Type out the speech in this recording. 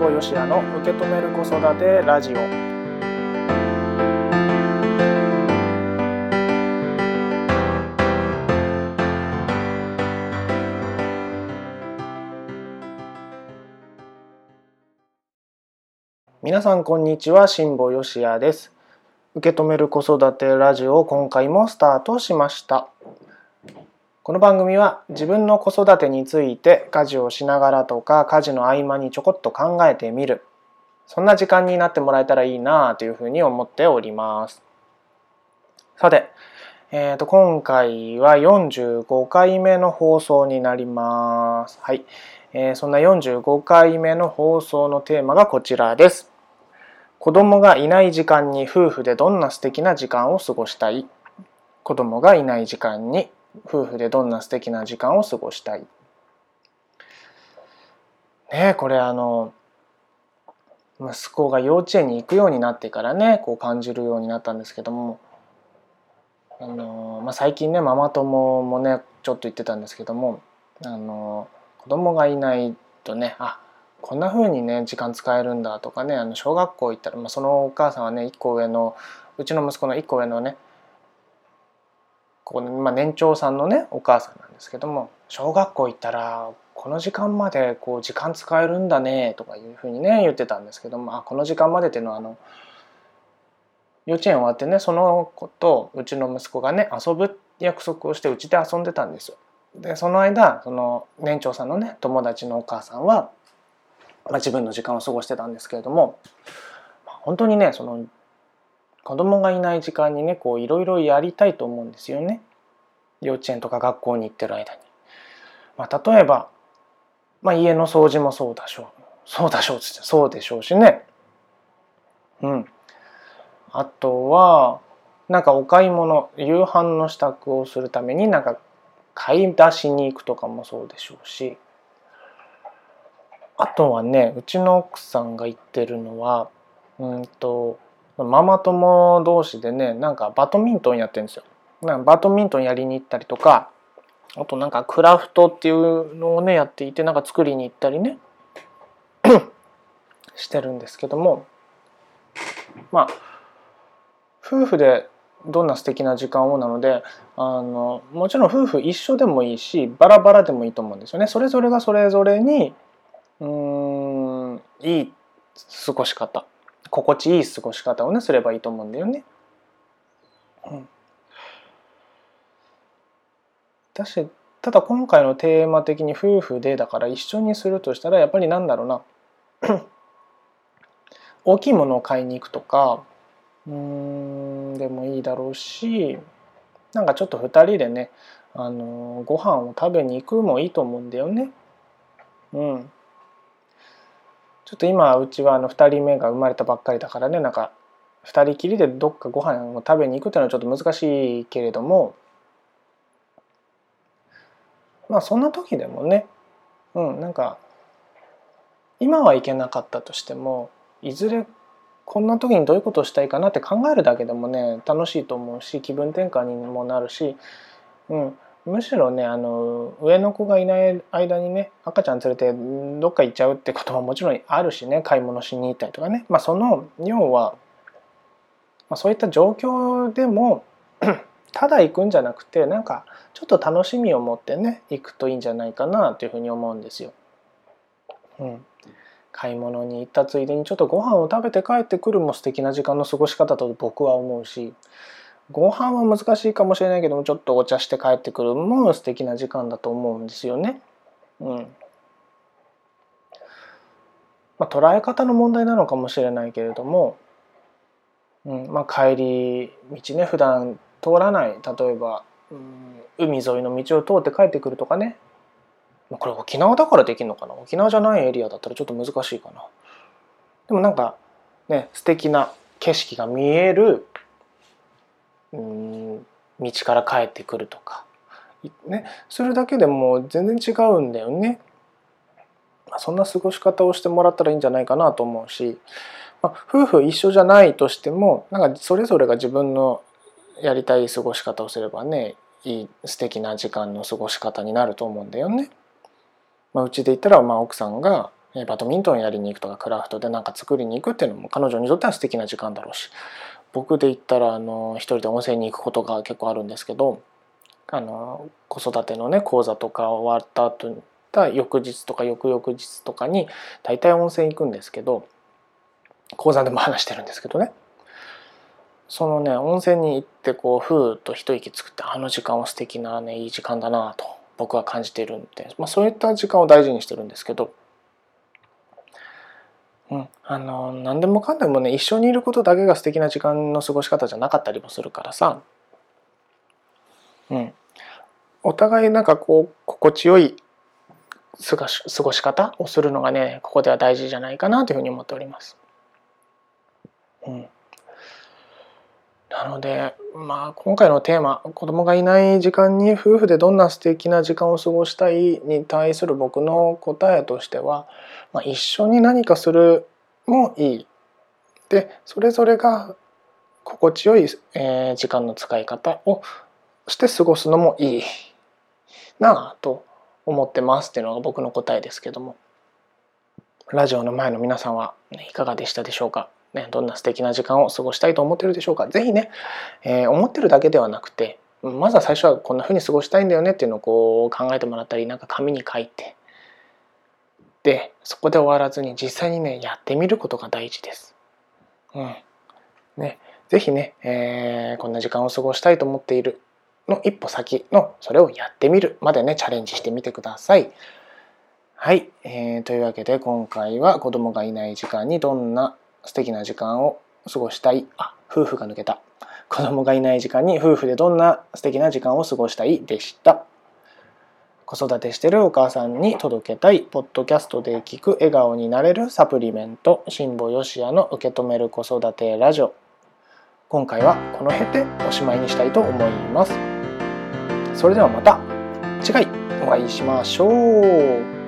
保よしやの受け止める子育てラジオ。皆さんこんにちは辛坊よしやです。受け止める子育てラジオ今回もスタートしました。この番組は自分の子育てについて家事をしながらとか家事の合間にちょこっと考えてみる。そんな時間になってもらえたらいいなというふうに思っております。さて、えー、と今回は45回目の放送になります。はい、えー、そんな45回目の放送のテーマがこちらです。子供がいない時間に夫婦でどんな素敵な時間を過ごしたい？子供がいない時間に夫婦でどんな素敵な時間を過ごしたい。ねこれあの息子が幼稚園に行くようになってからねこう感じるようになったんですけどもあの、まあ、最近ねママ友もねちょっと言ってたんですけどもあの子供がいないとねあこんな風にね時間使えるんだとかねあの小学校行ったら、まあ、そのお母さんはね1個上のうちの息子の1個上のねここ、まあ、年長さんのねお母さんなんですけども小学校行ったらこの時間までこう時間使えるんだねとかいうふうにね言ってたんですけどもあこの時間までっていうのはあの幼稚園終わってねその子とうちの息子がね遊ぶ約束をしてうちで遊んでたんですよ。でその間その年長さんのね友達のお母さんはまあ、自分の時間を過ごしてたんですけれども、まあ、本当にねその子供がいない時間にねこういろいろやりたいと思うんですよね幼稚園とか学校に行ってる間に。まあ、例えば、まあ、家の掃除もそうだしょうそうだしょうってそうでしょうしね。うん。あとはなんかお買い物夕飯の支度をするためになんか買い出しに行くとかもそうでしょうしあとはねうちの奥さんが言ってるのはうんとママ友同士でねなんかバドミントンやってるんですよ。なんかバドミントンやりに行ったりとかあとなんかクラフトっていうのをねやっていてなんか作りに行ったりね してるんですけどもまあ夫婦でどんな素敵な時間をなのであのもちろん夫婦一緒でもいいしバラバラでもいいと思うんですよね。それぞれがそれぞれにうんいい過ごし方心地いい過ごし方をねすればいいと思うんだよね。うん、だしただ今回のテーマ的に夫婦でだから一緒にするとしたらやっぱりなんだろうな大きいものを買いに行くとかうんでもいいだろうしなんかちょっと2人でねあのご飯を食べに行くもいいと思うんだよね。うん。ちょっと今うちはあの2人目が生まれたばっかりだからねなんか2人きりでどっかご飯を食べに行くっていうのはちょっと難しいけれどもまあそんな時でもねうんなんか今は行けなかったとしてもいずれこんな時にどういうことをしたいかなって考えるだけでもね楽しいと思うし気分転換にもなるし、うん、むしろねあの上の子がいない間にね赤ちゃん連れてどっか行っちゃうってことはもちろんあるしね買い物しに行ったりとかね、まあ、その要は、まあ、そういった状況でも ただ行くんじゃなくてなんかちょっと楽しみを持ってね行くといいんじゃないかなというふうに思うんですよ。うん、買い物に行ったついでにちょっとご飯を食べて帰ってくるも素敵な時間の過ごし方と僕は思うしご飯は難しいかもしれないけどもちょっとお茶して帰ってくるのも素敵な時間だと思うんですよね。うん。まあ、捉え方の問題なのかもしれないけれども、うん。まあ、帰り道ね普段通らない。例えば、うん、海沿いの道を通って帰ってくるとかね。これ沖縄だからできるのかな？沖縄じゃないエリアだったらちょっと難しいかな。でもなんかね素敵な景色が見えるうん道から帰ってくるとか、ね、それだけでも全然違うんだよね。そんな過ごし方をしてもらったらいいんじゃないかなと思うし、まあ、夫婦一緒じゃないとしてもなんかそれぞれが自分のやりたい過ごし方をすればねいい素敵な時間の過ごし方になると思うんだよね。まあ、うちで言ったらまあ奥さんがバドミントンやりに行くとかクラフトで何か作りに行くっていうのも彼女にとっては素敵な時間だろうし僕で言ったらあの一人で温泉に行くことが結構あるんですけどあの子育てのね講座とか終わった後た翌日とか翌々日とかに大体温泉行くんですけど講座でも話してるんですけどね。そのね温泉に行ってこうふーっと一息つくってあの時間は素敵なねいい時間だなと僕は感じているんで、まあ、そういった時間を大事にしてるんですけど、うん、あの何でもかんでもね一緒にいることだけが素敵な時間の過ごし方じゃなかったりもするからさ、うん、お互いなんかこう心地よい過ごし過ごし方をするのがねここでは大事じゃないかなというふうに思っております。うん。なのでまあ今回のテーマ子供がいない時間に夫婦でどんな素敵な時間を過ごしたいに対する僕の答えとしては、まあ、一緒に何かするもいい。でそれぞれが心地よい、えー、時間の使い方をして過ごすのもいいなあと思ってますっていうのが僕の答えですけども。ラジオの前の皆さんは、いかがでしたでしょうか？ね、どんな素敵な時間を過ごしたいと思ってるでしょうか？是非ね、えー、思ってるだけではなくてまずは最初はこんな風に過ごしたいんだよねっていうのをこう考えてもらったりなんか紙に書いてでそこで終わらずに実際にねやってみることが大事です。うん。ね、是非ね、えー、こんな時間を過ごしたいと思っているの一歩先のそれをやってみるまでねチャレンジしてみてください。はい、えー、というわけで今回は子供がいない時間にどんな素敵な時間を過ごしたいあ夫婦が抜けた。子供がいない時間に夫婦でどんな素敵な時間を過ごしたいでした。子育てしてるお母さんに届けたいポッドキャストで聞く笑顔になれるサプリメント辛坊よしやの受け止める子育てラジオ。今回はこの辺でおしまいにしたいと思います。それではまた次回お会いしましょう。